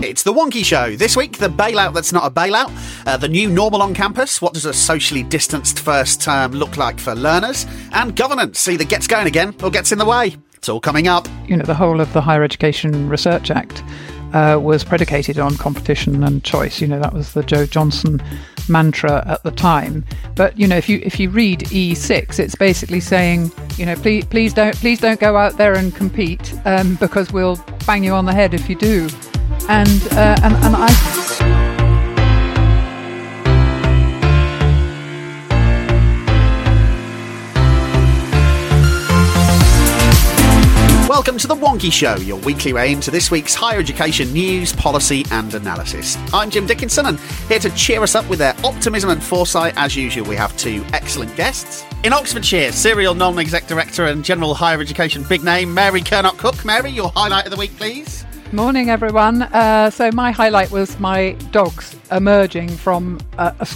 It's the Wonkhe Show. This week, the bailout that's not a bailout, uh, the new normal on campus, what does a socially distanced first term look like for learners, and governance either gets going again or gets in the way. It's all coming up. You know, the whole of the Higher Education Research Act uh, was predicated on competition and choice. You know, that was the Jo Johnson mantra at the time. But you know, if you if you read E6, it's basically saying, you know, please please don't please don't go out there and compete um, because we'll bang you on the head if you do. And uh, and and I. Welcome to the Wonkhe Show, your weekly way into this week's higher education news, policy, and analysis. I'm Jim Dickinson, and here to cheer us up with their optimism and foresight, as usual, we have two excellent guests. In Oxfordshire, serial non exec director and general higher education big name, Mary Curnock Cook. Mary, your highlight of the week, please. Morning, everyone. Uh, so my highlight was my dogs emerging from a, a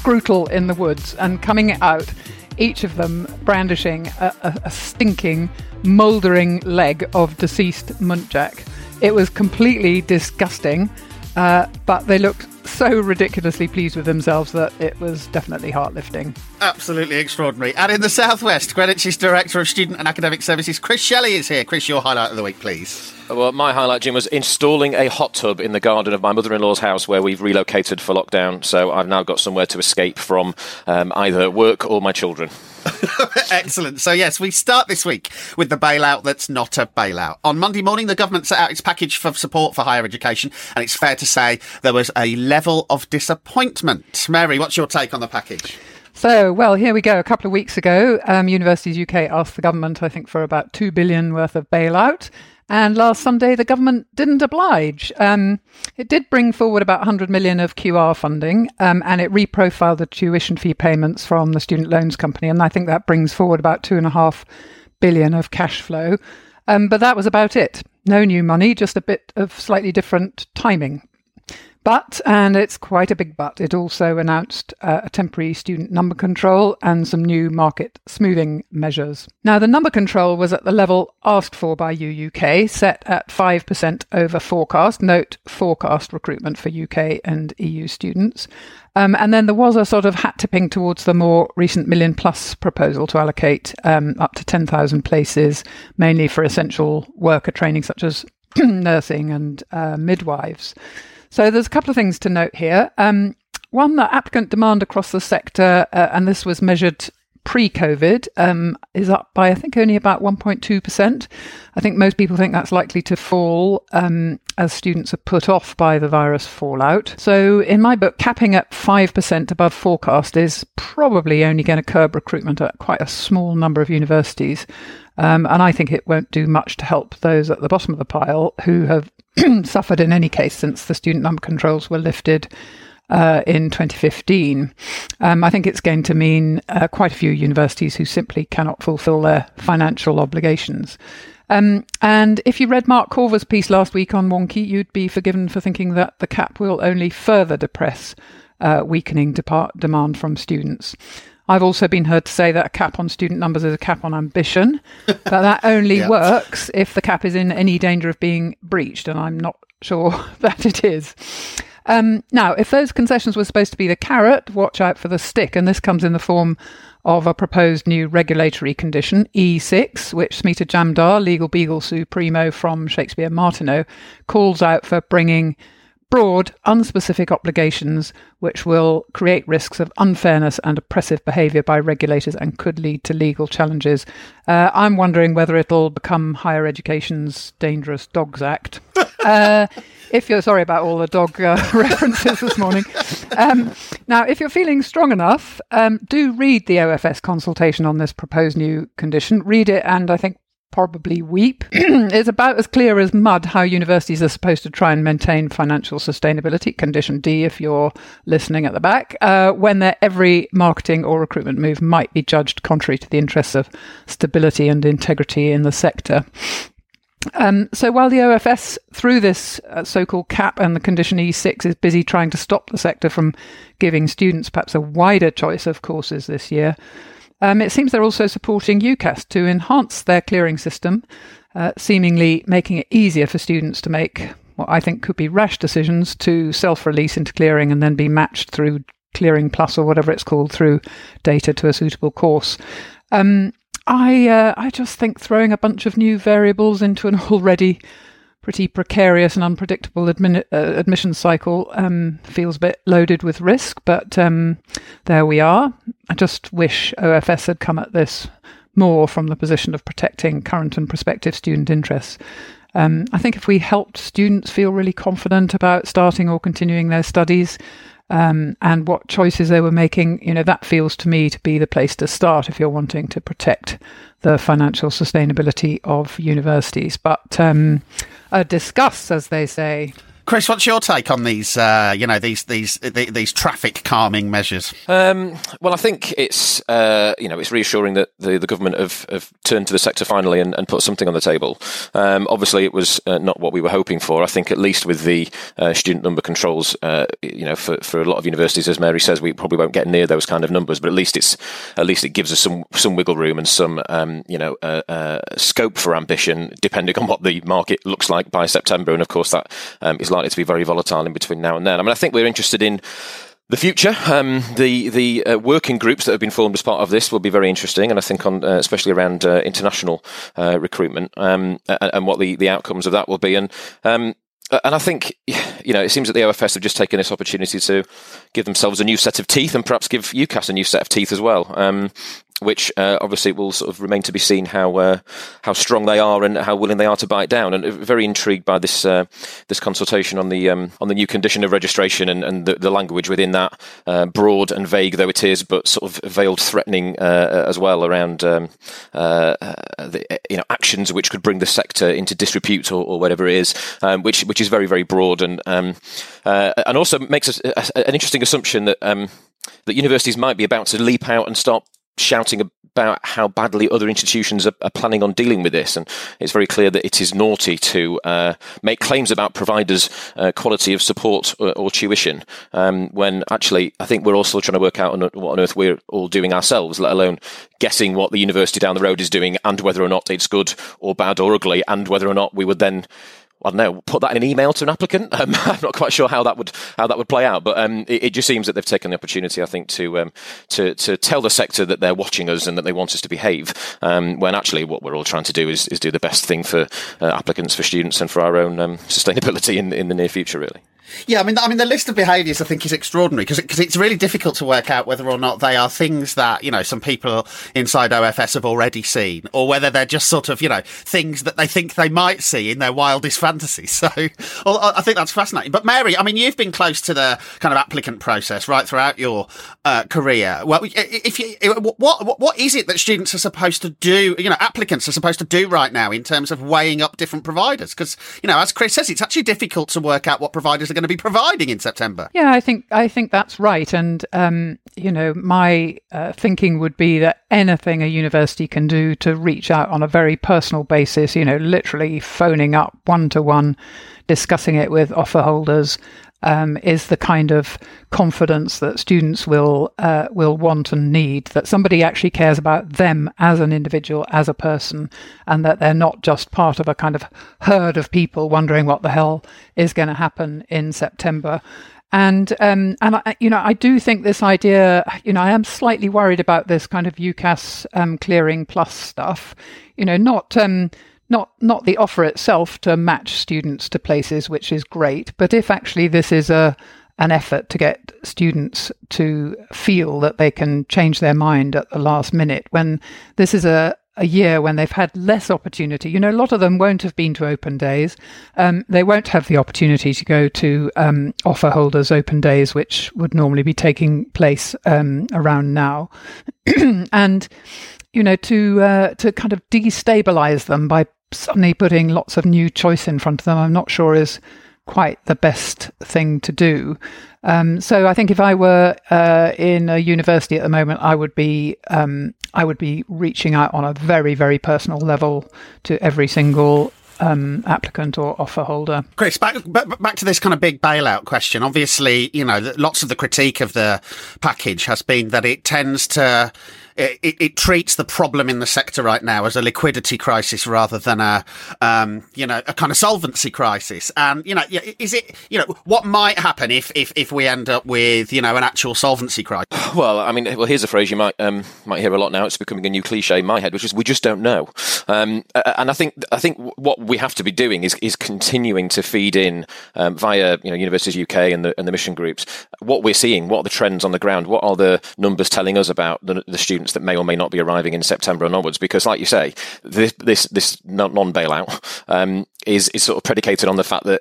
in the woods and coming out, each of them brandishing a, a, a stinking, mouldering leg of deceased muntjac. It was completely disgusting, uh, but they looked so ridiculously pleased with themselves that it was definitely heart lifting. Absolutely extraordinary. And in the southwest, Greenwich's Director of Student and Academic Services, Chris Shelley, is here. Chris, your highlight of the week, please. Well, my highlight, Jim, was installing a hot tub in the garden of my mother in law's house where we've relocated for lockdown. So I've now got somewhere to escape from um, either work or my children. Excellent. So, yes, we start this week with the bailout that's not a bailout. On Monday morning, the government set out its package for support for higher education, and it's fair to say there was a level of disappointment. Mary, what's your take on the package? So, well, here we go. A couple of weeks ago, um, Universities UK asked the government, I think, for about two billion worth of bailout. And last Sunday, the government didn't oblige. Um, it did bring forward about 100 million of QR funding, um, and it reprofiled the tuition fee payments from the student loans company, and I think that brings forward about two and a half billion of cash flow. Um, but that was about it. No new money, just a bit of slightly different timing. But, and it's quite a big but, it also announced uh, a temporary student number control and some new market smoothing measures. Now, the number control was at the level asked for by UUK, set at 5% over forecast. Note forecast recruitment for UK and EU students. Um, and then there was a sort of hat tipping towards the more recent Million Plus proposal to allocate um, up to 10,000 places, mainly for essential worker training such as nursing and uh, midwives. So there's a couple of things to note here. Um, one, the applicant demand across the sector, uh, and this was measured pre-COVID, um, is up by I think only about 1.2 percent. I think most people think that's likely to fall um, as students are put off by the virus fallout. So, in my book, capping at five percent above forecast is probably only going to curb recruitment at quite a small number of universities. Um, and I think it won't do much to help those at the bottom of the pile who have suffered in any case since the student number controls were lifted uh, in 2015. Um, I think it's going to mean uh, quite a few universities who simply cannot fulfill their financial obligations. Um, and if you read Mark Corver's piece last week on Wonkhe, you'd be forgiven for thinking that the cap will only further depress uh, weakening depart- demand from students. I've also been heard to say that a cap on student numbers is a cap on ambition, but that only works if the cap is in any danger of being breached, and I'm not sure that it is. Um, now, if those concessions were supposed to be the carrot, watch out for the stick, and this comes in the form of a proposed new regulatory condition, E6, which Smita Jamdar, legal beagle supremo from Shakespeare Martineau, calls out for bringing broad, unspecific obligations which will create risks of unfairness and oppressive behaviour by regulators and could lead to legal challenges. Uh, I'm wondering whether it'll become higher education's Dangerous Dogs Act. Uh, if you're sorry about all the dog uh, references this morning. Um, now, if you're feeling strong enough, um, do read the OFS consultation on this proposed new condition. Read it, and I think probably weep. it's about as clear as mud how universities are supposed to try and maintain financial sustainability, condition D if you're listening at the back, uh, when their every marketing or recruitment move might be judged contrary to the interests of stability and integrity in the sector. Um, so while the OFS, through this uh, so-called cap and the condition E6, is busy trying to stop the sector from giving students perhaps a wider choice of courses this year, um, it seems they're also supporting UCAS to enhance their clearing system, uh, seemingly making it easier for students to make what I think could be rash decisions to self-release into clearing and then be matched through Clearing Plus or whatever it's called through data to a suitable course. Um, I uh, I just think throwing a bunch of new variables into an already pretty precarious and unpredictable uh, admission cycle um, feels a bit loaded with risk. But um, there we are. I just wish OFS had come at this more from the position of protecting current and prospective student interests. Um, I think if we helped students feel really confident about starting or continuing their studies, um, and what choices they were making, you know, that feels to me to be the place to start if you're wanting to protect the financial sustainability of universities. But um, uh, discuss, as they say, Chris, what's your take on these? Uh, you know, these these these traffic calming measures. Um, well, I think it's uh, you know it's reassuring that the, the government have, have turned to the sector finally and, and put something on the table. Um, obviously, it was uh, not what we were hoping for. I think at least with the uh, student number controls, uh, you know, for, for a lot of universities, as Mary says, we probably won't get near those kind of numbers. But at least it's at least it gives us some some wiggle room and some um, you know uh, scope for ambition, depending on what the market looks like by September. And of course, that um, is likely to be very volatile in between now and then. I mean, I think we're interested in the future. Um, the the uh, working groups that have been formed as part of this will be very interesting, and I think on uh, especially around uh, international uh, recruitment um, and, and, what the, the outcomes of that will be. And um, and I think, you know, it seems that the OFS have just taken this opportunity to give themselves a new set of teeth and perhaps give UCAS a new set of teeth as well. Um, which uh, obviously will sort of remain to be seen how uh, how strong they are and how willing they are to bite down. And uh, very intrigued by this uh, this consultation on the um, on the new condition of registration and, and the, the language within that, uh, broad and vague though it is, but sort of veiled threatening uh, as well around um, the, you know actions which could bring the sector into disrepute or, or whatever it is, um, which which is very very broad and um, and also makes a, a, an interesting assumption that um, that universities might be about to leap out and start shouting about how badly other institutions are, are, planning on dealing with this. And it's very clear that it is naughty to uh, make claims about providers' uh, quality of support or, or tuition um, when actually I think we're still trying to work out on what on earth we're all doing ourselves, let alone guessing what the university down the road is doing and whether or not it's good or bad or ugly and whether or not we would then I don't know, put that in an email to an applicant. Um, I'm not quite sure how that would how that would play out, but um, it, it, just seems that they've taken the opportunity, I think, to um, to to tell the sector that they're watching us and that they want us to behave. Um, when actually, what we're all trying to do is, is do the best thing for uh, applicants, for students, and for our own um, sustainability in in the near future, really. Yeah, I mean, I mean, the list of behaviours I think is extraordinary because because it's really difficult to work out whether or not they are things that you know some people inside OFS have already seen, or whether they're just sort of you know things that they think they might see in their wildest fantasies. So, well, I think that's fascinating. But Mary, I mean, you've been close to the kind of applicant process right throughout your uh, career. Well, if you what what is it that students are supposed to do? You know, applicants are supposed to do right now in terms of weighing up different providers because you know, as Chris says, it's actually difficult to work out what providers are going to be providing in September. Yeah, I think I think that's right, and um, you know, my uh, thinking would be that anything a university can do to reach out on a very personal basis, you know, literally phoning up one to one, discussing it with offer holders, um, is the kind of confidence that students will uh, will want and need. That somebody actually cares about them as an individual, as a person, and that they're not just part of a kind of herd of people wondering what the hell is going to happen in September. And um, and I, you know, I do think this idea. You know, I am slightly worried about this kind of UCAS um, clearing plus stuff. You know, not um, not not the offer itself to match students to places, which is great, but if actually this is a an effort to get students to feel that they can change their mind at the last minute when this is a a year when they've had less opportunity. You know, a lot of them won't have been to open days. Um, they won't have the opportunity to go to um, offer holders open days, which would normally be taking place um, around now. and you know, to uh, to kind of destabilize them by suddenly putting lots of new choice in front of them, I'm not sure is quite the best thing to do. Um, so I think if I were uh, in a university at the moment, I would be um, I would be reaching out on a very very personal level to every single um, applicant or offer holder. Chris, back, back to this kind of big bailout question. Obviously, you know, lots of the critique of the package has been that it tends to it, it, treats the problem in the sector right now as a liquidity crisis rather than a, um, you know, a kind of solvency crisis. And, you know, is it, you know, what might happen if, if, if we end up with, you know, an actual solvency crisis? Well, I mean, well, here's a phrase you might, um, might hear a lot now. It's becoming a new cliche in my head, which is we just don't know. Um, and I think, I think what we have to be doing is, is continuing to feed in, um, via, you know, Universities UK and the, and the mission groups, what we're seeing, what are the trends on the ground, what are the numbers telling us about the, the students students that may or may not be arriving in September and onwards. Because, like you say, this this, this non bailout um, is is sort of predicated on the fact that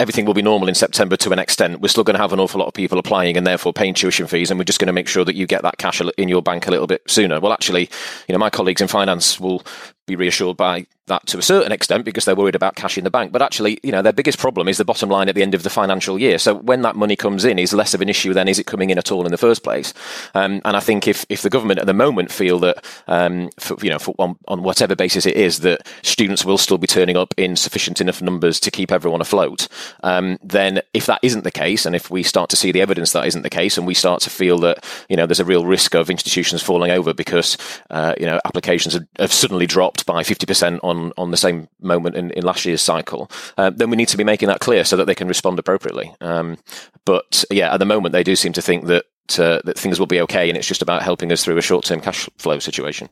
everything will be normal in September to an extent. We're still going to have an awful lot of people applying and therefore paying tuition fees, and we're just going to make sure that you get that cash in your bank a little bit sooner. Well, actually, you know, my colleagues in finance will be reassured by that to a certain extent because they're worried about cash in the bank. But actually, you know, their biggest problem is the bottom line at the end of the financial year. So when that money comes in, is less of an issue than is it coming in at all in the first place. Um, and I think if, if the government at the moment feel that, um, for, you know, for, on, on, whatever basis it is, that students will still be turning up in sufficient enough numbers to keep everyone afloat, um, then if that isn't the case, and if we start to see the evidence that isn't the case, and we start to feel that, you know, there's a real risk of institutions falling over because, uh, you know, applications have, have suddenly dropped by 50% on, on the same moment in, in last year's cycle, uh, then we need to be making that clear so that they can respond appropriately. Um, but yeah, at the moment, they do seem to think that uh, that things will be okay, and it's just about helping us through a short-term cash flow situation.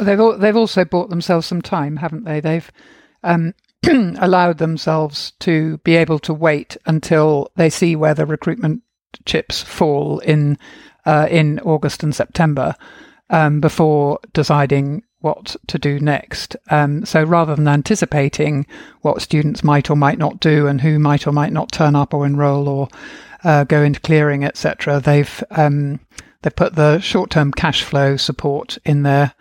They've al- they've also bought themselves some time, haven't they? They've um, allowed themselves to be able to wait until they see where the recruitment chips fall in uh, in August and September um, before deciding what to do next. Um, so rather than anticipating what students might or might not do and who might or might not turn up or enrol or uh, go into clearing, etc., they've um, they've put the short-term cash flow support in there.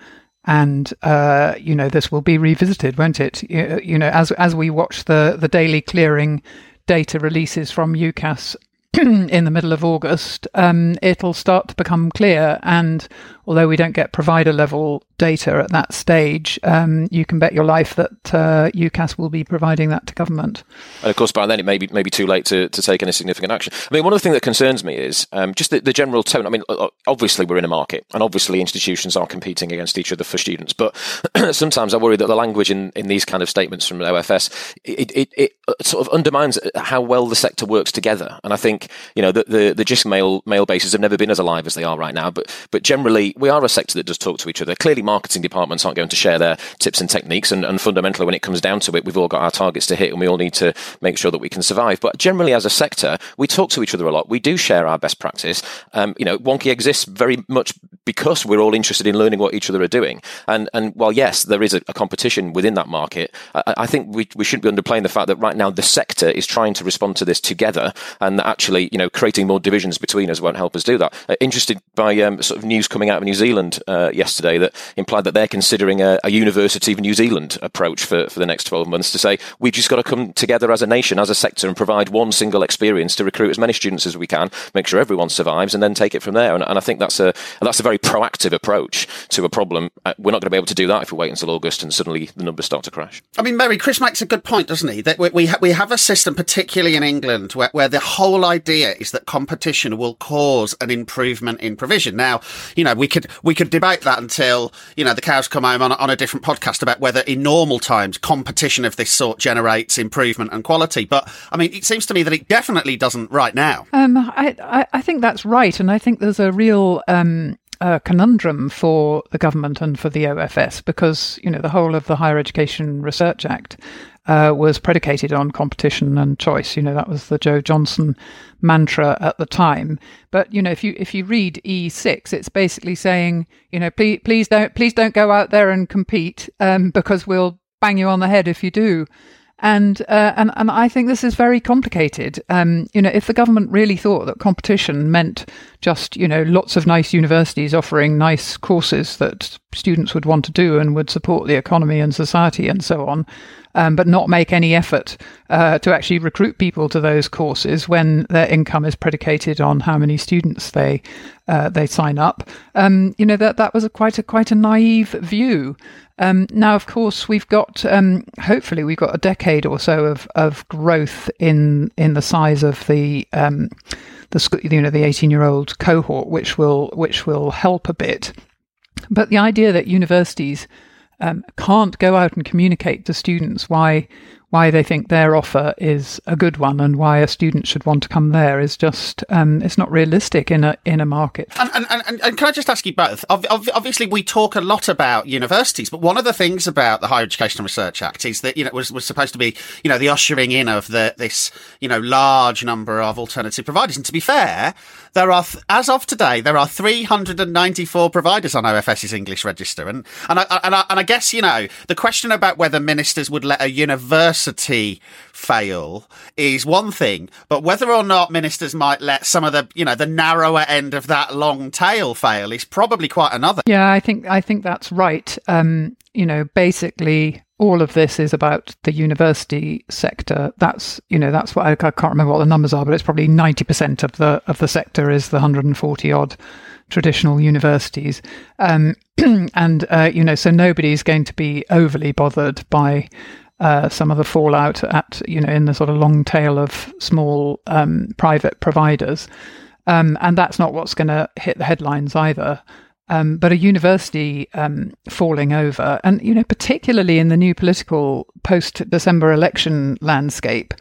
And uh, you know this will be revisited, won't it? You, you know, as as we watch the the daily clearing data releases from UCAS in the middle of August, um, it'll start to become clear. And although we don't get provider level data at that stage, um, you can bet your life that uh, UCAS will be providing that to government. And of course, by then it may be, may be too late to, to take any significant action. I mean, one of the things that concerns me is um, just the, the, general tone. I mean, obviously we're in a market, and obviously institutions are competing against each other for students. But sometimes I worry that the language in, in these kind of statements from OFS it, it, it sort of undermines how well the sector works together. And I think you know the the, the JISC mail mail bases have never been as alive as they are right now. But but generally we, are a sector that does talk to each other. Clearly, marketing departments aren't going to share their tips and techniques, and, and fundamentally, when it comes down to it, we've all got our targets to hit, and we all need to make sure that we can survive. But generally, as a sector, we talk to each other a lot. We do share our best practice. Um, you know, Wonkhe exists very much because we're all interested in learning what each other are doing. And and while yes, there is a, a competition within that market, I, I, think we, we shouldn't be underplaying the fact that right now the sector is trying to respond to this together, and actually, you know, creating more divisions between us won't help us do that. Uh, interested by um, sort of news coming out of New Zealand uh, yesterday that implied that they're considering a, a, University of New Zealand approach for, for the next 12 months to say we've just got to come together as a nation, as a sector, and provide one single experience to recruit as many students as we can, make sure everyone survives, and then take it from there. And, and I think that's a that's a very proactive approach to a problem. Uh, we're not going to be able to do that if we wait until August and suddenly the numbers start to crash. I mean, Mary, Chris makes a good point, doesn't he? That we we, ha- we have a system, particularly in England, where, where the whole idea is that competition will cause an improvement in provision. Now, you know, we could we could debate that until you know the cows come home on, on a different podcast about whether in normal times competition of this sort generates improvement and quality. But I mean, it seems to me that it definitely doesn't right now. Um, I, I, think that's right, and I think there's a real um, uh, conundrum for the government and for the OFS because you know the whole of the Higher Education Research Act uh, was predicated on competition and choice. You know, that was the Jo Johnson mantra at the time. But you know, if you if you read E6, it's basically saying, you know, please please don't please don't go out there and compete um, because we'll bang you on the head if you do. And, uh, and and I think this is very complicated. Um, you know, if the government really thought that competition meant just you know lots of nice universities offering nice courses that students would want to do and would support the economy and society and so on, um, but not make any effort uh, to actually recruit people to those courses when their income is predicated on how many students they uh, they sign up. Um, you know that that was a quite a quite a naive view. Um, now, of course, we've got um, hopefully we've got a decade or so of, of growth in in the size of the um, the you know the eighteen year old cohort, which will which will help a bit. But the idea that universities um, can't go out and communicate to students why why they think their offer is a good one and why a student should want to come there is just um, it's not realistic in a in a market. And, and, and, and can I just ask you both? Obviously, we talk a lot about universities, but one of the things about the Higher Education Research Act is that you know was was supposed to be you know the ushering in of the this you know large number of alternative providers. And to be fair, there are as of today there are 394 providers on OFS's English register, and and I, and I, and I guess you know the question about whether ministers would let a university fail is one thing, but whether or not ministers might let some of the, you know, the narrower end of that long tail fail is probably quite another. Yeah, I think I think that's right. Um, you know, basically all of this is about the university sector. That's you know that's what I, I can't remember what the numbers are, but it's probably ninety percent of the of the sector is the hundred and forty odd traditional universities, um, and uh, you know so nobody's going to be overly bothered by uh, some of the fallout at you know in the sort of long tail of small um, private providers, um, and that's not what's going to hit the headlines either. Um, but a university um, falling over, and you know particularly in the new political post December election landscape,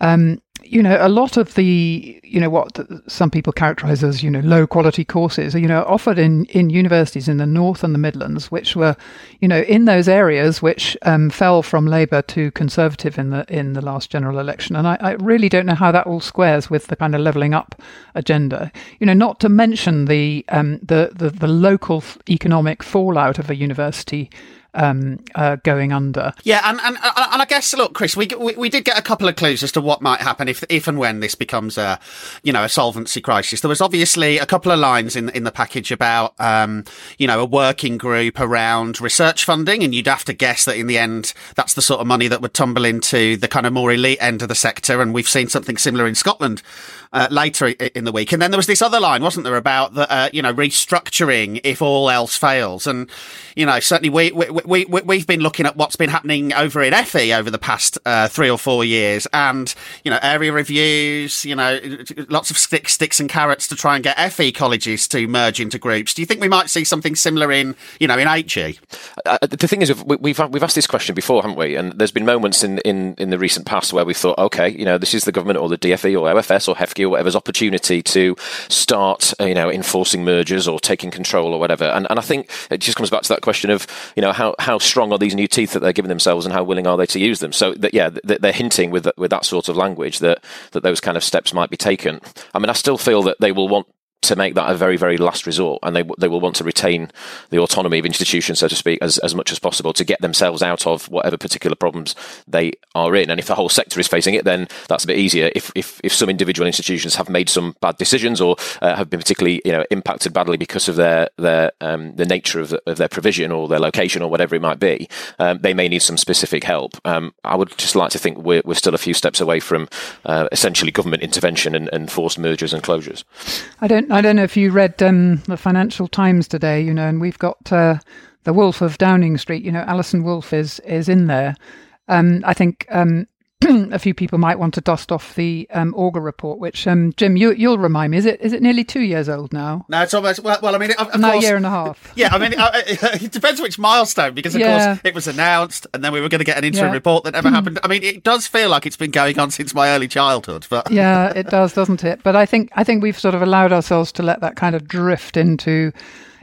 um, you know, a lot of the, you know, what some people characterize as, you know, low quality courses, are, you know, offered in, in universities in the North and the Midlands, which were, you know, in those areas which um, fell from Labour to Conservative in the in the last general election. And I, I, really don't know how that all squares with the kind of levelling up agenda. You know, not to mention the um, the, the, the local economic fallout of a university um, uh, going under. Yeah, and, and and I guess look, Chris, we, we, we did get a couple of clues as to what might happen if if and when this becomes a you know a solvency crisis. There was obviously a couple of lines in in the package about um, you know a working group around research funding, and you'd have to guess that in the end that's the sort of money that would tumble into the kind of more elite end of the sector, and we've seen something similar in Scotland uh, later in the week. And then there was this other line, wasn't there, about the uh, you know restructuring if all else fails. And you know certainly we we, we we've been looking at what's been happening over in FE over the past uh, three or four years, and you know area reviews, you know lots of sticks sticks and carrots to try and get FE colleges to merge into groups. Do you think we might see something similar in you know in HE? Uh, the thing is, we've we've asked this question before, haven't we? And there's been moments in, in, in the recent past where we thought, okay, you know, this is the government or the DFE or OFS or HEFCE or whatever's opportunity to start, uh, you know, enforcing mergers or taking control or whatever. And, and I think it just comes back to that question of, you know, how, how strong are these new teeth that they're giving themselves and how willing are they to use them? So that, yeah, they're hinting with, with that sort of language that, that those kind of steps might be taken. I mean, I still feel that they will want to make that a very, very last resort, and they they will want to retain the autonomy of institutions, so to speak, as, as much as possible to get themselves out of whatever particular problems they are in. And if the whole sector is facing it, then that's a bit easier. If if, if some individual institutions have made some bad decisions or uh, have been particularly you know impacted badly because of their their um, the nature of, of their provision or their location or whatever it might be, um, they may need some specific help. Um, I would just like to think we're we're still a few steps away from uh, essentially government intervention and, and forced mergers and closures. I don't I don't know if you read um, the Financial Times today, you know, and we've got uh, the Wolf of Downing Street. You know, Alison Wolf is is in there. Um, I think um, a few people might want to dust off the um, Augar report, which um, Jim, you, will remind me. Is it is it nearly two years old now? No, it's almost. Well, well I mean, of, of no, course, a year and a half. Yeah, I mean, it depends which milestone because of yeah. course it was announced, and then we were going to get an interim yeah. report that never happened. I mean, it does feel like it's been going on since my early childhood, but yeah, it does, doesn't it? But I think I think we've sort of allowed ourselves to let that kind of drift into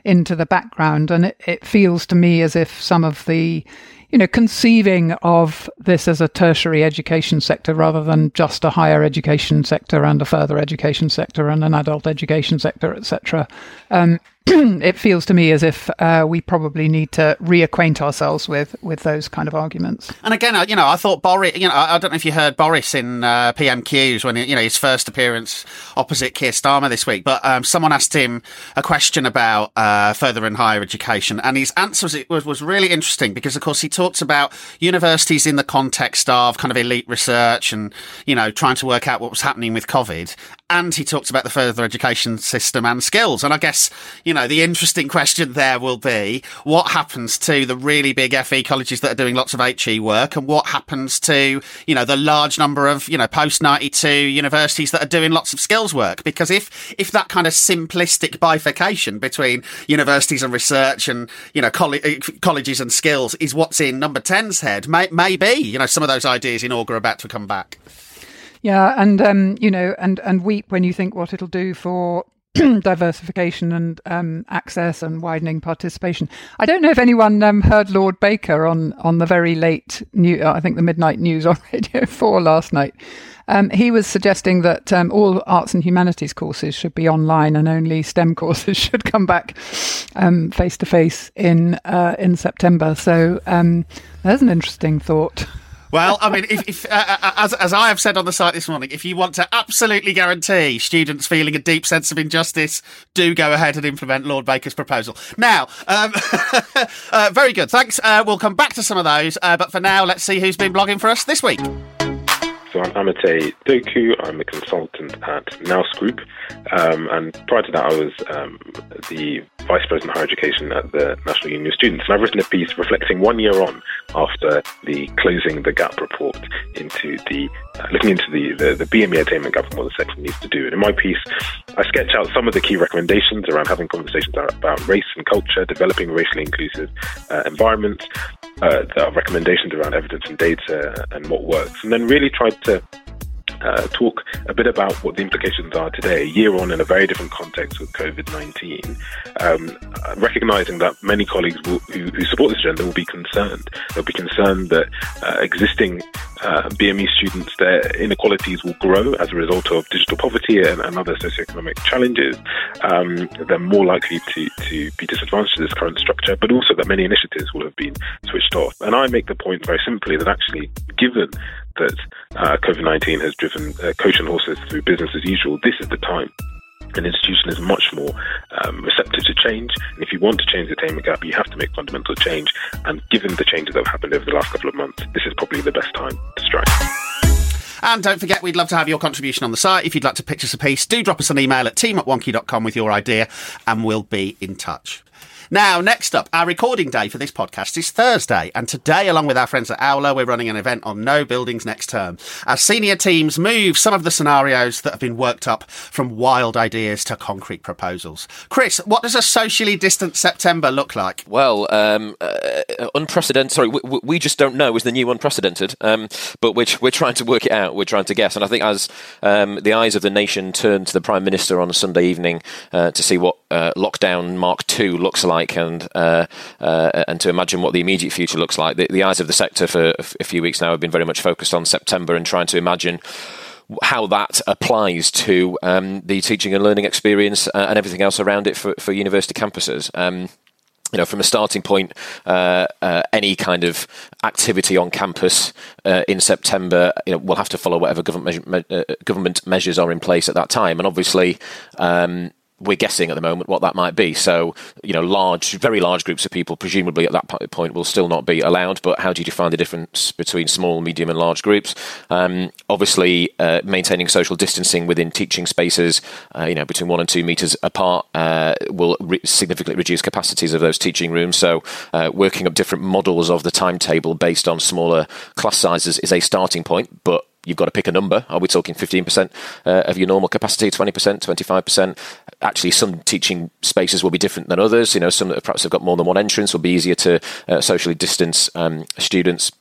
into the background, and it, it feels to me as if some of the you know, conceiving of this as a tertiary education sector rather than just a higher education sector and a further education sector and an adult education sector, etc. Um, it feels to me as if uh, we probably need to reacquaint ourselves with with those kind of arguments. And again, you know, I thought Boris. You know, I don't know if you heard Boris in uh, PMQs when you know his first appearance opposite Keir Starmer this week. But um, someone asked him a question about uh, further and higher education, and his answer was, was really interesting because, of course, he talks about universities in the context of kind of elite research and you know trying to work out what was happening with COVID, and he talks about the further education system and skills. And I guess you know the interesting question there will be what happens to the really big FE colleges that are doing lots of HE work, and what happens to you know the large number of you know post ninety two universities that are doing lots of skills work. Because if if that kind of simplistic bifurcation between universities and research and you know coll- eh, colleges and skills is what's in number 10's head, may- maybe you know some of those ideas in Augar are about to come back. Yeah, and um, you know, and and weep when you think what it'll do for diversification and um, access and widening participation. I don't know if anyone um, heard Lord Baker on on the very late new, I think the midnight news on Radio Four last night. Um, he was suggesting that um, all arts and humanities courses should be online and only STEM courses should come back face to face in uh, in September. So um, there's an interesting thought. Well, I mean, if, if uh, uh, as, as I have said on the site this morning, if you want to absolutely guarantee students feeling a deep sense of injustice, do go ahead and implement Lord Baker's proposal. Now, um, uh, very good. Thanks. Uh, we'll come back to some of those, uh, but for now, let's see who's been blogging for us this week. So I'm Amatey Doku. I'm a consultant at Nous Group. Um, and prior to that, I was um, the Vice President of Higher Education at the National Union of Students. And I've written a piece reflecting one year on after the closing the gap report into the uh, looking into the, the, the BME attainment gap and what the sector needs to do. And in my piece, I sketch out some of the key recommendations around having conversations about race and culture, developing racially inclusive uh, environments, uh, recommendations around evidence and data and what works, and then really to uh, talk a bit about what the implications are today, year on in a very different context with COVID 19, um, recognizing that many colleagues will, who, who, support this agenda will be concerned. They'll be concerned that uh, existing uh, BME students, their inequalities will grow as a result of digital poverty and, and other socioeconomic challenges. Um, they're more likely to, to be disadvantaged to this current structure, but also that many initiatives will have been switched off. And I make the point very simply that actually, given that uh, COVID 19 has driven uh, coach and horses through business as usual, this is the time an institution is much more um, receptive to change. And if you want to change the attainment gap, you have to make fundamental change. And given the changes that have happened over the last couple of months, this is probably the best time to strike. And don't forget, we'd love to have your contribution on the site. If you'd like to pitch us a piece, do drop us an email at team at wonkhe.com with your idea and we'll be in touch. Now, next up, our recording day for this podcast is Thursday, and today, along with our friends at Aula, we're running an event on no buildings next term. Our senior teams move some of the scenarios that have been worked up from wild ideas to concrete proposals. Chris, what does a socially distant September look like? Well, um, uh, unprecedented. Sorry, we, we, just don't know is the new unprecedented, um, but we're, we're trying to work it out. We're trying to guess, and I think as um, the eyes of the nation turn to the Prime Minister on a Sunday evening uh, to see what uh, lockdown Mark II looks like and uh, uh, and to imagine what the immediate future looks like. The, the eyes of the sector for a few weeks now have been very much focused on September and trying to imagine how that applies to um, the teaching and learning experience uh, and everything else around it for, for university campuses. Um, you know, from a starting point, uh, uh, any kind of activity on campus uh, in September, you know, will have to follow whatever government measure, uh, government measures are in place at that time. And obviously, um, we're guessing at the moment what that might be. So, you know, large, very large groups of people, presumably at that point, will still not be allowed. But how do you define the difference between small, medium, and large groups? Um, obviously, uh, maintaining social distancing within teaching spaces, uh, you know, between one and two meters apart, uh, will re- significantly reduce capacities of those teaching rooms. So, uh, working up different models of the timetable based on smaller class sizes is a starting point, but you've got to pick a number. Are we talking 15% uh, of your normal capacity, 20%, 25%? Actually, some teaching spaces will be different than others. You know, some that perhaps have got more than one entrance will be easier to uh, socially distance um, students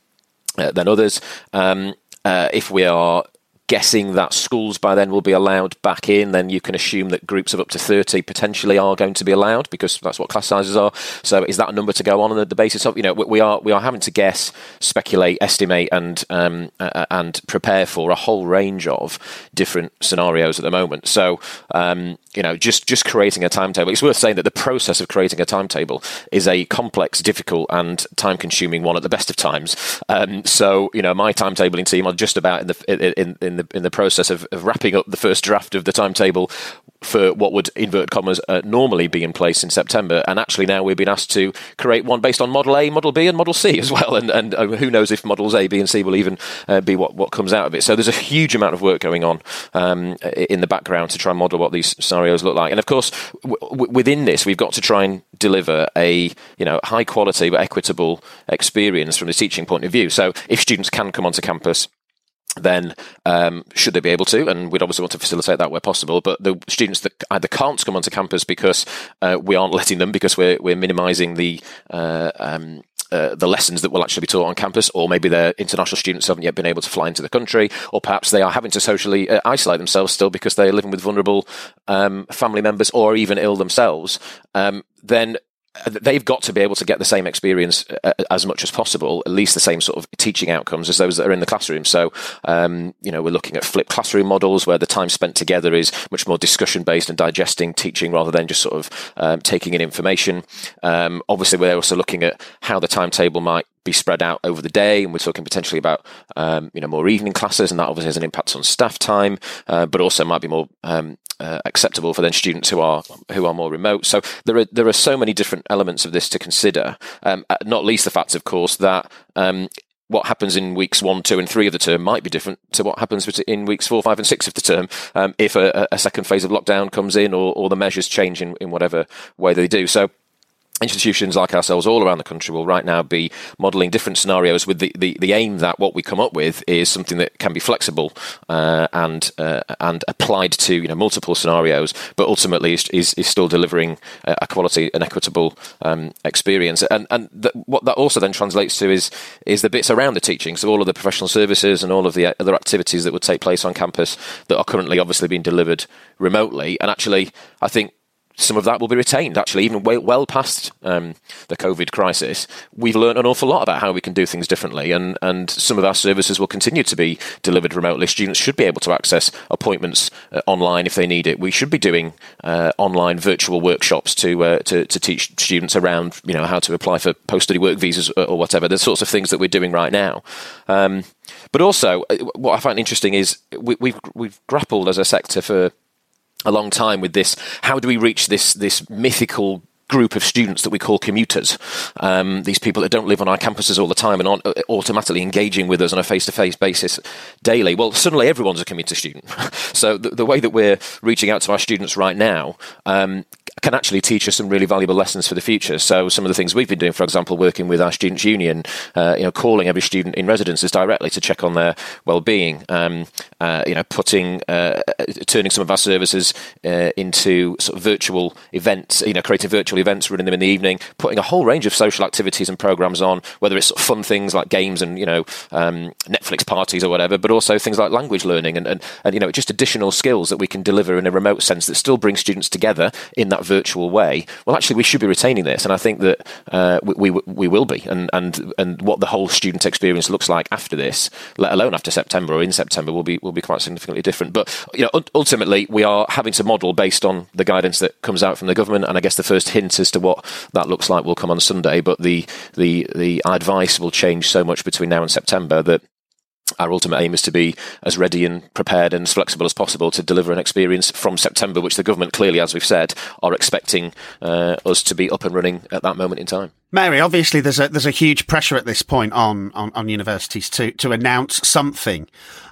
uh, than others. Um, uh, if we are guessing that schools by then will be allowed back in. Then you can assume that groups of up to 30 potentially are going to be allowed because that's what class sizes are. So is that a number to go on on the, basis of, you know, we are, we are having to guess, speculate, estimate and, um, uh, and prepare for a whole range of different scenarios at the moment. So, um, you know, just, just creating a timetable. It's worth saying that the process of creating a timetable is a complex, difficult and time consuming one at the best of times. Um, so, you know, my timetabling team are just about in the, in, in the, in the process of, of wrapping up the first draft of the timetable for what would invert commas uh, normally be in place in September, and actually now we've been asked to create one based on Model A, Model B, and Model C as well. And, and uh, who knows if Models A, B, and C will even uh, be what, what comes out of it. So there's a huge amount of work going on um, in the background to try and model what these scenarios look like. And of course, w- within this, we've got to try and deliver a you know high quality but equitable experience from the teaching point of view. So if students can come onto campus then um, should they be able to? And we'd obviously want to facilitate that where possible. But the students that either can't come onto campus because uh, we aren't letting them because we're we're minimising the uh, um, uh, the lessons that will actually be taught on campus, or maybe they're international students haven't yet been able to fly into the country, or perhaps they are having to socially uh, isolate themselves still because they're living with vulnerable um, family members or even ill themselves. Um, then they've got to be able to get the same experience uh, as much as possible, at least the same sort of teaching outcomes as those that are in the classroom. So, um, you know, we're looking at flipped classroom models where the time spent together is much more discussion based and digesting teaching rather than just sort of um, taking in information. Um, obviously, we're also looking at how the timetable might be spread out over the day, and we're talking potentially about um, you know more evening classes, and that obviously has an impact on staff time, uh, but also might be more um, uh, acceptable for then students who are who are more remote. So there are there are so many different elements of this to consider. Um, uh, not least the fact, of course, that um, what happens in weeks one, two, and three of the term might be different to what happens in weeks four, five, and six of the term um, if a, a, second phase of lockdown comes in or, or the measures change in, in whatever way they do. So institutions like ourselves all around the country will right now be modelling different scenarios with the, the, the, aim that what we come up with is something that can be flexible uh, and uh, and applied to you know multiple scenarios, but ultimately is, is, is still delivering a quality and equitable um, experience. And and the, what that also then translates to is is the bits around the teaching. So all of the professional services and all of the other activities that would take place on campus that are currently obviously being delivered remotely. And actually, I think some of that will be retained. Actually, even way, well past um, the COVID crisis, we've learned an awful lot about how we can do things differently, and and some of our services will continue to be delivered remotely. Students should be able to access appointments uh, online if they need it. We should be doing uh, online virtual workshops to, uh, to to teach students around you know how to apply for post study work visas or, or, whatever. The sorts of things that we're doing right now. Um, but also, uh, what I find interesting is we, we've we've grappled as a sector for a long time with this. How do we reach this this mythical group of students that we call commuters. Um, these people that don't live on our campuses all the time and aren't uh, automatically engaging with us on a face to face basis daily. Well, suddenly everyone's a commuter student. so the, the, way that we're reaching out to our students right now um, can actually teach us some really valuable lessons for the future. So some of the things we've been doing, for example, working with our students' union, uh, you know, calling every student in residences directly to check on their well-being, um, uh, you know, putting, uh, turning some of our services uh, into sort of virtual events, you know, creating virtual events, running them in the evening, putting a whole range of social activities and programs on, whether it's fun things like games and you know um, Netflix parties or whatever, but also things like language learning and, and and you know just additional skills that we can deliver in a remote sense that still bring students together in that virtual way, well, actually, we should be retaining this, and I think that uh, we, we, we will be, and and and what the whole student experience looks like after this, let alone after September or in September, will be will be quite significantly different. But you know, ultimately, we are having to model based on the guidance that comes out from the government, and I guess the first hint as to what that looks like will come on Sunday. But the the the advice will change so much between now and September that our ultimate aim is to be as ready and prepared and as flexible as possible to deliver an experience from September, which the government clearly, as we've said, are expecting uh, us to be up and running at that moment in time. Mary, obviously there's a there's a huge pressure at this point on on, on universities to to announce something.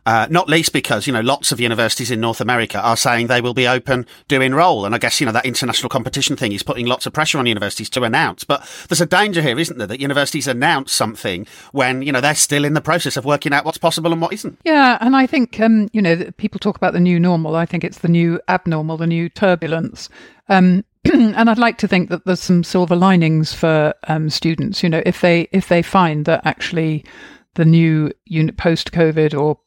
Uh, not least because you know lots of universities in North America are saying they will be open do enroll, and I guess you know that international competition thing is putting lots of pressure on universities to announce. But there's a danger here, isn't there, that universities announce something when you know they're still in the process of working out what's possible and what isn't. Yeah, and I think um, you know people talk about the new normal. I think it's the new abnormal, the new turbulence. Um, and I'd like to think that there's some silver linings for um, students. You know, if they if they find that actually the new post COVID or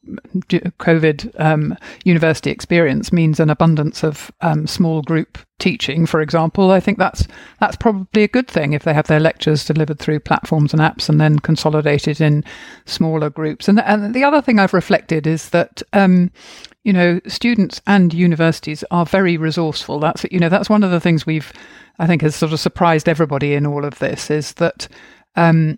COVID um, university experience means an abundance of um, small group teaching, for example, I think that's that's probably a good thing if they have their lectures delivered through platforms and apps and then consolidated in smaller groups. And and the other thing I've reflected is that um, you know students and universities are very resourceful. That's you know that's one of the things we've I think has sort of surprised everybody in all of this is that. Um,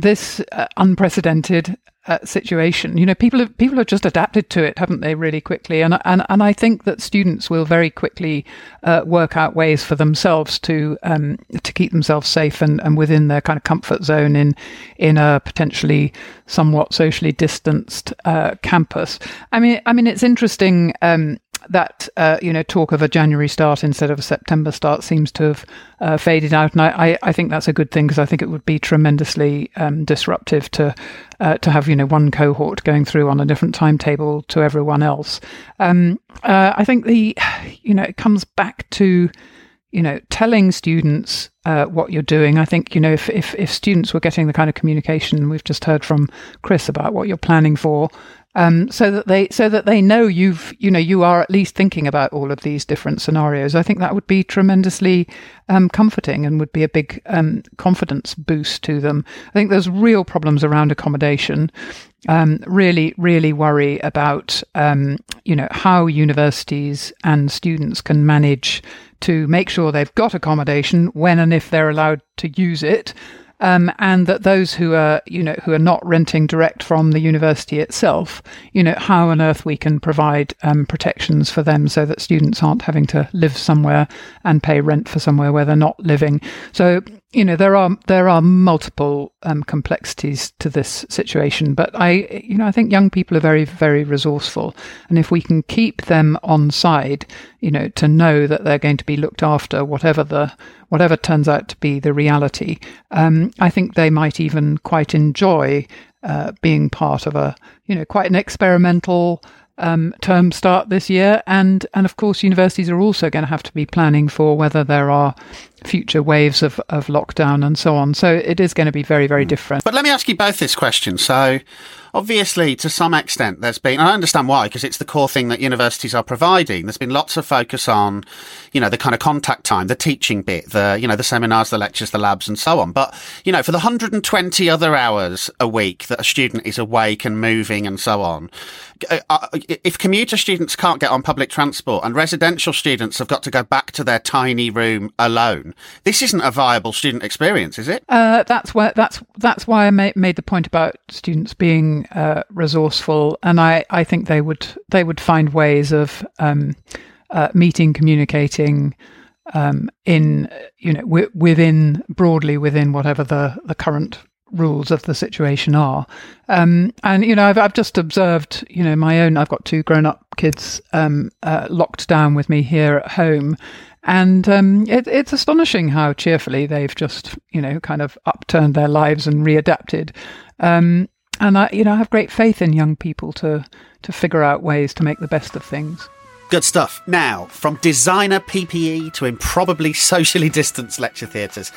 this uh, unprecedented uh, situation. You know, people have, people have just adapted to it, haven't they, really quickly? And and and I think that students will very quickly uh, work out ways for themselves to um, to keep themselves safe and, and within their kind of comfort zone in in a potentially somewhat socially distanced uh, campus. I mean, I mean, it's interesting. Um, that uh, you know talk of a January start instead of a September start seems to have uh, faded out, and I, I, think that's a good thing because I think it would be tremendously um, disruptive to uh, to have you know one cohort going through on a different timetable to everyone else. Um, uh, I think the you know it comes back to you know telling students uh, what you're doing. I think you know if, if if students were getting the kind of communication we've just heard from Chris about what you're planning for, um, so that they so that they know you've you know you are at least thinking about all of these different scenarios. I think that would be tremendously um, comforting and would be a big um, confidence boost to them. I think there's real problems around accommodation. Um, really, really worry about um, you know how universities and students can manage to make sure they've got accommodation when and if they're allowed to use it um, and that those who are, you know, who are not renting direct from the university itself, you know, how on earth we can provide um, protections for them so that students aren't having to live somewhere and pay rent for somewhere where they're not living. So you know there are there are multiple um, complexities to this situation, but I you know I think young people are very very resourceful, and if we can keep them on side, you know, to know that they're going to be looked after, whatever the whatever turns out to be the reality, um, I think they might even quite enjoy uh, being part of a you know quite an experimental um, term start this year, and and of course universities are also going to have to be planning for whether there are future waves of, of lockdown and so on. So it is going to be very very hmm. different. But let me ask you both this question. So obviously, to some extent, there's been, I understand why, because it's the core thing that universities are providing. There's been lots of focus on, you know, the kind of contact time, the teaching bit, the, you know, the seminars, the lectures, the labs, and so on. But, you know, for the 120 other hours a week that a student is awake and moving and so on, uh, uh, if commuter students can't get on public transport and residential students have got to go back to their tiny room alone, this isn't a viable student experience, is it? Uh, that's why that's that's why I made, made the point about students being uh, resourceful, and I, I think they would they would find ways of um, uh, meeting, communicating um, in you know w- within broadly within whatever the the current rules of the situation are. Um, and you know, I've I've just observed you know my own. I've got two grown up kids um, uh, locked down with me here at home. And um, it, it's astonishing how cheerfully they've just, you know, kind of upturned their lives and readapted. Um, and I, you know, I have great faith in young people to to figure out ways to make the best of things. Good stuff. Now, from designer PPE to improbably socially distanced lecture theatres,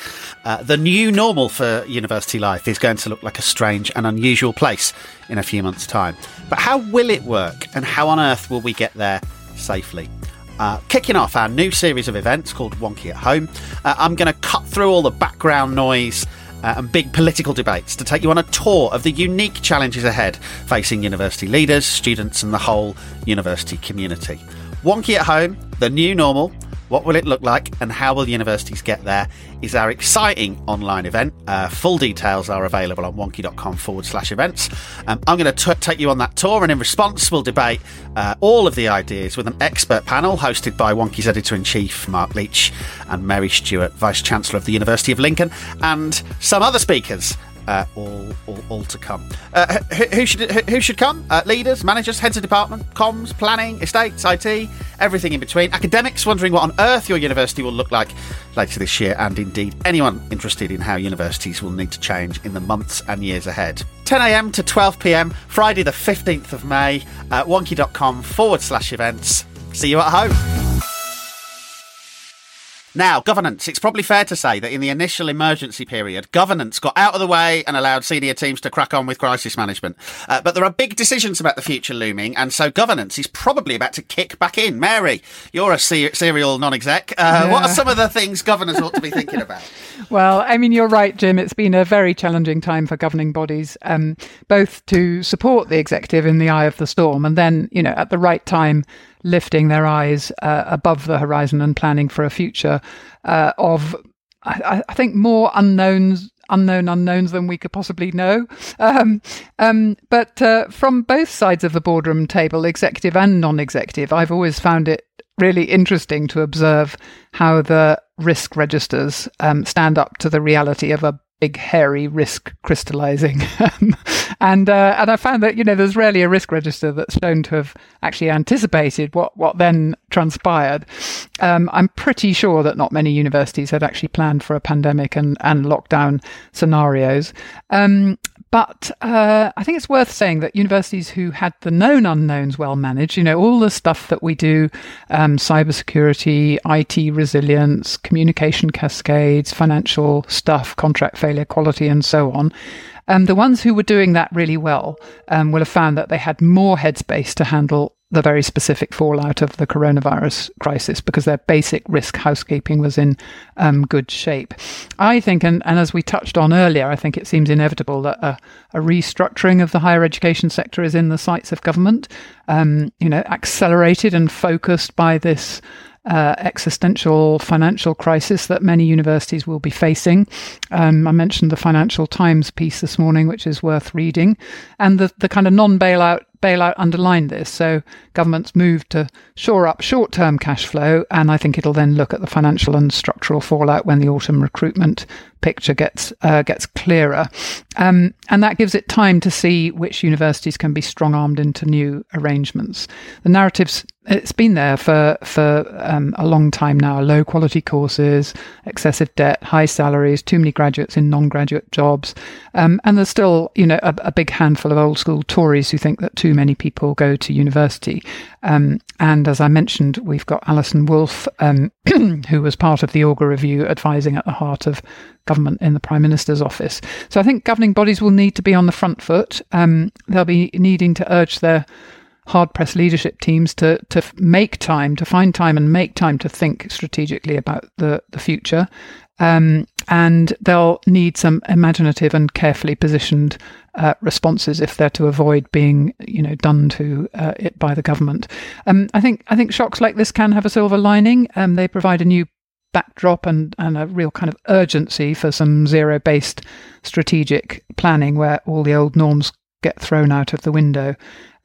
uh, the new normal for university life is going to look like a strange and unusual place in a few months' time. But how will it work, and how on earth will we get there safely? Uh, kicking off our new series of events called Wonkhe at Home, uh, I'm going to cut through all the background noise uh, and big political debates to take you on a tour of the unique challenges ahead facing university leaders, students, and the whole university community. Wonkhe at Home, the new normal, what will it look like and how will universities get there is our exciting online event. Uh, full details are available on wonkhe.com forward slash events. Um, I'm going to take you on that tour and in response we'll debate uh, all of the ideas with an expert panel hosted by Wonkhe's editor in chief, Mark Leach, and Mary Stuart, Vice Chancellor of the University of Lincoln, and some other speakers uh, all, all, all, to come. Uh, who, who, should who should come? Uh, leaders, managers, heads of department, comms, planning, estates, IT, everything in between. Academics wondering what on earth your university will look like later this year, and indeed anyone interested in how universities will need to change in the months and years ahead. 10 a.m. to 12 p.m. Friday the 15th of May. At wonkhe.com forward slash events. See you at home. Now, governance. It's probably fair to say that in the initial emergency period, governance got out of the way and allowed senior teams to crack on with crisis management. Uh, but there are big decisions about the future looming, and so governance is probably about to kick back in. Mary, you're a ser- serial non exec. Uh, yeah. What are some of the things governors ought to be thinking about? well, I mean, you're right, Jim. It's been a very challenging time for governing bodies, um, both to support the executive in the eye of the storm and then, you know, at the right time, lifting their eyes uh, above the horizon and planning for a future uh, of, I, I, think, more unknowns. Unknown unknowns than we could possibly know. Um, um, but uh, from both sides of the boardroom table, executive and non executive, I've always found it really interesting to observe how the risk registers um, stand up to the reality of a big hairy risk crystallizing. And uh, and I found that you know there's rarely a risk register that's shown to have actually anticipated what what then transpired. Um, I'm pretty sure that not many universities had actually planned for a pandemic and and lockdown scenarios. Um, but uh, I think it's worth saying that universities who had the known unknowns well managed, you know, all the stuff that we do, um, cybersecurity, IT resilience, communication cascades, financial stuff, contract failure, quality, and so on. Um, the ones who were doing that really well um, will have found that they had more headspace to handle the very specific fallout of the coronavirus crisis because their basic risk housekeeping was in um, good shape. I think, and, and as we touched on earlier, I think it seems inevitable that a, a restructuring of the higher education sector is in the sights of government, um, you know, accelerated and focused by this uh, existential financial crisis that many universities will be facing. Um, I mentioned the Financial Times piece this morning, which is worth reading, and the, the kind of non bailout bailout underlined this. So governments moved to shore up short term cash flow, and I think it'll then look at the financial and structural fallout when the autumn recruitment picture gets uh, gets clearer, um, and that gives it time to see which universities can be strong armed into new arrangements. The narratives it's been there for for um, a long time now. Low quality courses, excessive debt, high salaries, too many graduates in non graduate jobs, um, and there's still you know a, a, big handful of old school Tories who think that too many people go to university. Um, and as I mentioned, we've got Alison Wolf, um, who was part of the Augar Review, advising at the heart of government in the Prime Minister's office. So I think governing bodies will need to be on the front foot. Um, they'll be needing to urge their hard pressed leadership teams to to make time, to find time and make time to think strategically about the the future. Um, and they'll need some imaginative and carefully positioned uh, responses if they're to avoid being, you know, done to uh, it by the government. Um, I think I think shocks like this can have a silver lining. Um, they provide a new backdrop and, and a real kind of urgency for some zero based strategic planning where all the old norms get thrown out of the window.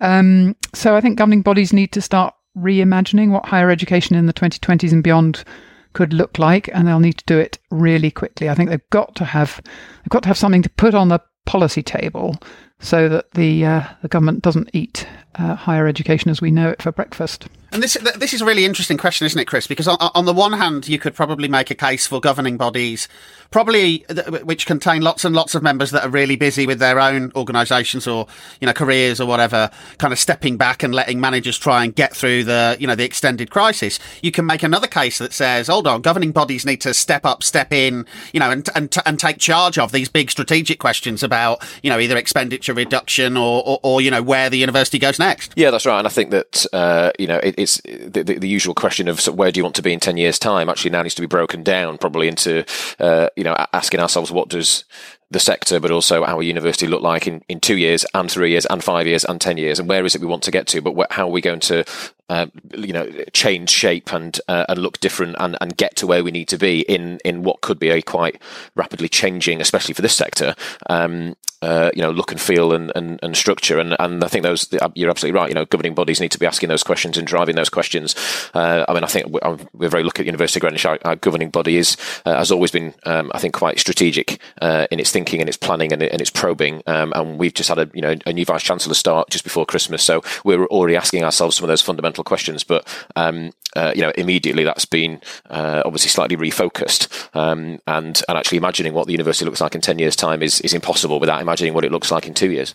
Um, so I think governing bodies need to start reimagining what higher education in the 2020s and beyond could look like, and they'll need to do it really quickly. I think they've got to have they've got to have something to put on the policy table so that the uh, the government doesn't eat uh, higher education as we know it for breakfast. And this this is a really interesting question, isn't it, Chris? Because on, on the one hand, you could probably make a case for governing bodies, probably which contain lots and lots of members that are really busy with their own organisations or you know careers or whatever, kind of stepping back and letting managers try and get through the you know the extended crisis. You can make another case that says, hold on, governing bodies need to step up, step in, you know, and and and take charge of these big strategic questions about you know either expenditure reduction or or, or you know where the university goes next. Yeah, that's right, and I think that uh, you know it, the, the, the, usual question of where do you want to be in 10 years' time actually now needs to be broken down probably into, uh, you know, asking ourselves what does the sector, but also our university look like in, in two years and three years and five years and 10 years? And where is it we want to get to? But how are we going to, uh, you know, change shape and, uh, and look different and, and get to where we need to be in, in what could be a quite rapidly changing, especially for this sector, um, uh, you know, look and feel and, and, and structure. And, and I think those, you're absolutely right. You know, governing bodies need to be asking those questions and driving those questions. Uh, I mean, I think we're, very lucky at University of Greenwich. Our, our governing body is, uh, has always been, um, I think, quite strategic uh, in its thinking and its planning and, and its probing. Um, and we've just had a, you know, a new vice chancellor start just before Christmas. So we're already asking ourselves some of those fundamental fundamental questions. But um, uh, you know, immediately that's been uh, obviously slightly refocused, um, and and actually imagining what the university looks like in ten years' time is is impossible without imagining what it looks like in two years.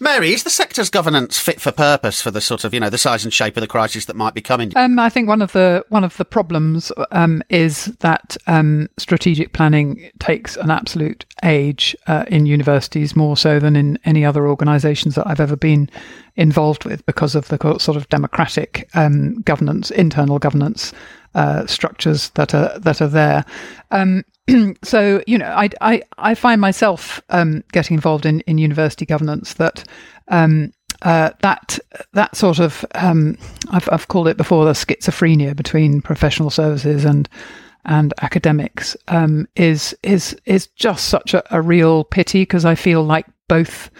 Mary, is the sector's governance fit for purpose for the sort of you know the size and shape of the crisis that might be coming? Um, I think one of the one of the problems um, is that um, strategic planning takes an absolute age uh, in universities more so than in any other organisations that I've ever been involved with because of the sort of democratic um, governance, internal governance uh, structures that are that are there. Um, so you know, I, I, I find myself um, getting involved in, in university governance that. Um, uh, that that sort of um, I've, I've called it before the schizophrenia between professional services and and academics um, is is is just such a, a real pity because I feel like both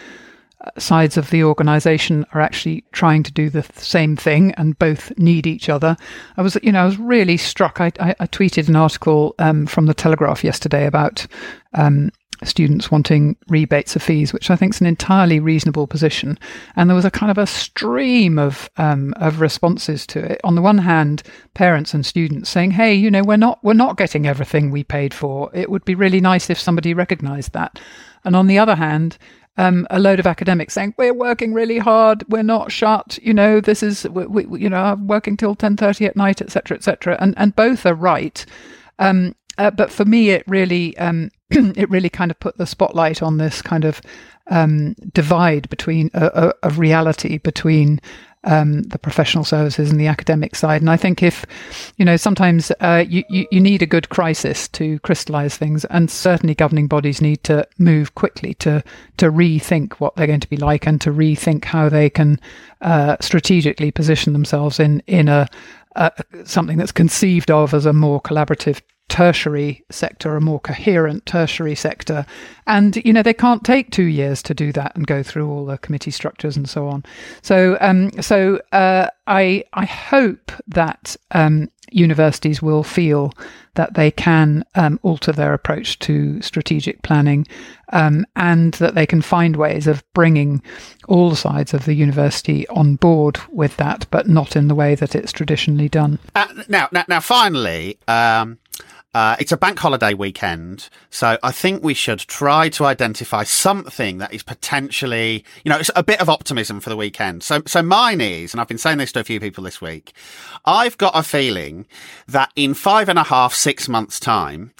sides of the organization are actually trying to do the same thing and both need each other. I was, you know, I was really struck. I, I, I tweeted an article um, from the Telegraph yesterday about um, students wanting rebates of fees, which I think is an entirely reasonable position. And there was a kind of a stream of um, of responses to it. On the one hand, parents and students saying, "Hey, you know, we're not we're not getting everything we paid for. It would be really nice if somebody recognised that." And on the other hand, um, a load of academics saying we're working really hard, we're not shut, you know, this is we, we you know, working till ten thirty at night, etc., etc. And and both are right. Um, uh, but for me, it really um, it really kind of put the spotlight on this kind of um, divide between a, a, a reality between um, the professional services and the academic side. And I think if, you know, sometimes uh, you, you, need a good crisis to crystallize things, and certainly governing bodies need to move quickly to to rethink what they're going to be like and to rethink how they can uh, strategically position themselves in in a, a something that's conceived of as a more collaborative tertiary sector, a more coherent tertiary sector. And, you know, they can't take two years to do that and go through all the committee structures and so on. So, um, so uh, I, I hope that um, universities will feel that they can um, alter their approach to strategic planning um, and that they can find ways of bringing all sides of the university on board with that, but not in the way that it's traditionally done. Uh, now, now, now, finally, um, uh, it's a bank holiday weekend, so I think we should try to identify something that is potentially, you know, it's a bit of optimism for the weekend. So, so mine is, and I've been saying this to a few people this week, I've got a feeling that in five and a half, six months' time,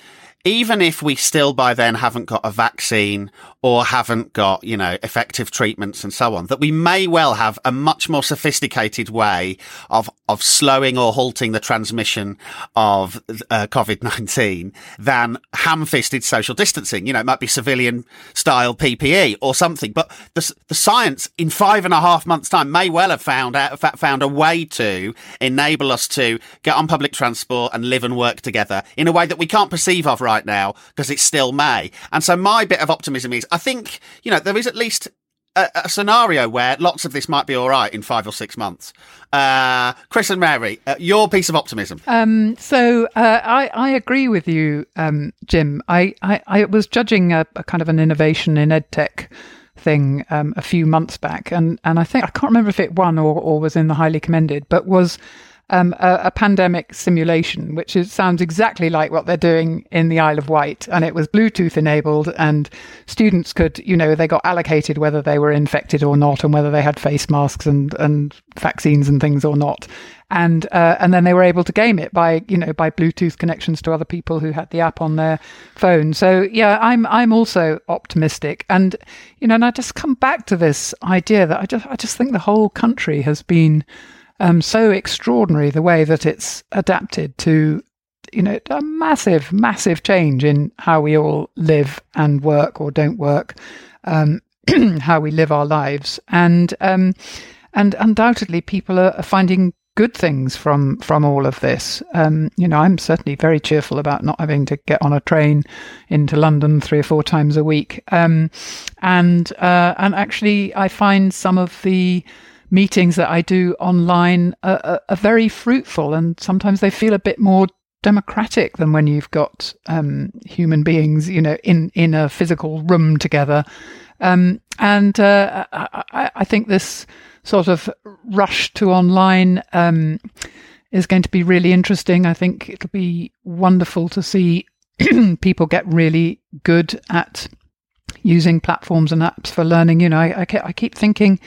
even if we still by then haven't got a vaccine or haven't got, you know, effective treatments and so on, that we may well have a much more sophisticated way of, of slowing or halting the transmission of uh, COVID-19 than ham-fisted social distancing. You know, it might be civilian style PPE or something, but the, the science in five and a half months time may well have found out, found a way to enable us to get on public transport and live and work together in a way that we can't perceive of right now because it's still May. And so my bit of optimism is I think, you know, there is at least a, a, scenario where lots of this might be all right in five or six months. Uh, Chris and Mary, uh, your piece of optimism. Um, so uh, I, I agree with you, um, Jim. I, I, I, was judging a, a, kind of an innovation in edtech thing um, a few months back, and, and I think I can't remember if it won or, or was in the highly commended, but was um, a, a, pandemic simulation, which is, sounds exactly like what they're doing in the Isle of Wight. And it was Bluetooth enabled, and students could, you know, they got allocated whether they were infected or not, and whether they had face masks and, and vaccines and things or not. And uh, and then they were able to game it by you know by Bluetooth connections to other people who had the app on their phone. So yeah, I'm I'm also optimistic, and you know, and I just come back to this idea that I just I just think the whole country has been um, so extraordinary the way that it's adapted to you know a massive massive change in how we all live and work or don't work um, how we live our lives and um, and undoubtedly people are, finding good things from from all of this. Um, you know, I'm certainly very cheerful about not having to get on a train into London three or four times a week. Um, and uh, and actually, I find some of the meetings that I do online are, are, are, very fruitful, and sometimes they feel a bit more democratic than when you've got um, human beings, you know, in in a physical room together. Um, and uh, I, I, think this sort of rush to online um, is going to be really interesting. I think it'll be wonderful to see people get really good at using platforms and apps for learning. You know, I, I, I keep thinking,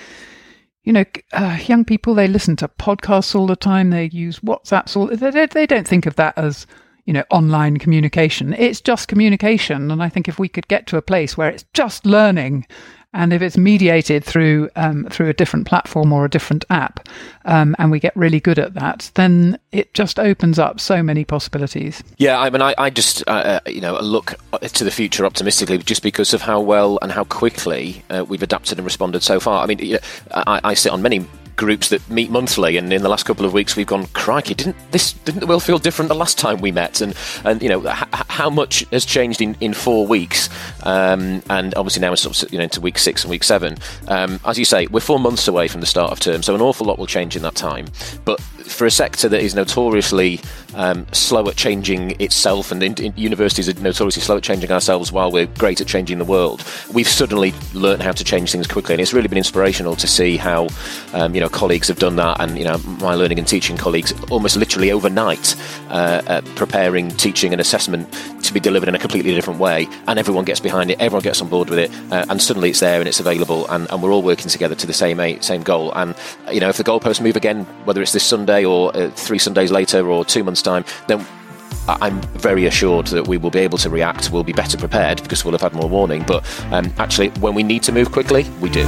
you know, uh, young people, they listen to podcasts all the time. They use WhatsApps all, they, they don't think of that as, you know, online communication. It's just communication. And I think if we could get to a place where it's just learning and if it's mediated through um, through a different platform or a different app, um, and we get really good at that, then it just opens up so many possibilities. Yeah, I mean, I, I just uh, uh you know look to the future optimistically, just because of how well and how quickly uh, we've adapted and responded so far. I mean, I, I sit on many groups that meet monthly, and in the last couple of weeks we've gone, crikey, didn't this didn't the world feel different the last time we met? And and you know h- how much has changed in, in four weeks, um, and obviously now we're sort of you know into week six and week seven. Um, as you say, we're four months away from the start of term, so an awful lot will change in that time. But for a sector that is notoriously um, slow at changing itself, and in, in universities are notoriously slow at changing ourselves while we're great at changing the world, we've suddenly learned how to change things quickly, and it's really been inspirational to see how um, you know colleagues have done that, and you know my learning and teaching colleagues almost literally overnight uh, uh, preparing teaching and assessment to be delivered in a completely different way, and everyone gets behind it, everyone gets on board with it, uh, and suddenly it's there and it's available, and, and we're all working together to the same same goal. And you know if the goalposts move again, whether it's this Sunday or uh, three Sundays later or two months time, then I'm very assured that we will be able to react. We'll be better prepared because we'll have had more warning. But um, actually, when we need to move quickly, we do.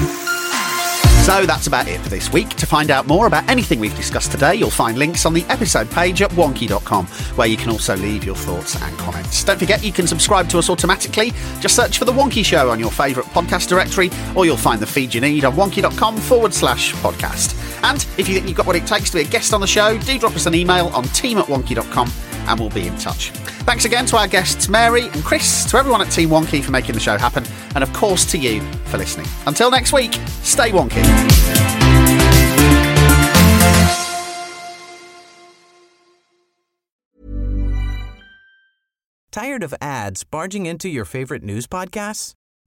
So that's about it for this week. To find out more about anything we've discussed today, you'll find links on the episode page at wonkhe.com, where you can also leave your thoughts and comments. Don't forget you can subscribe to us automatically. Just search for The Wonkhe Show on your favourite podcast directory, or you'll find the feed you need on wonkhe.com forward slash podcast. And if you think you've got what it takes to be a guest on the show, do drop us an email on team at wonkhe.com and we'll be in touch. Thanks again to our guests Mary and Chris, to everyone at Team Wonkhe for making the show happen, and of course to you for listening. Until next week, stay wonky. Tired of ads barging into your favorite news podcasts?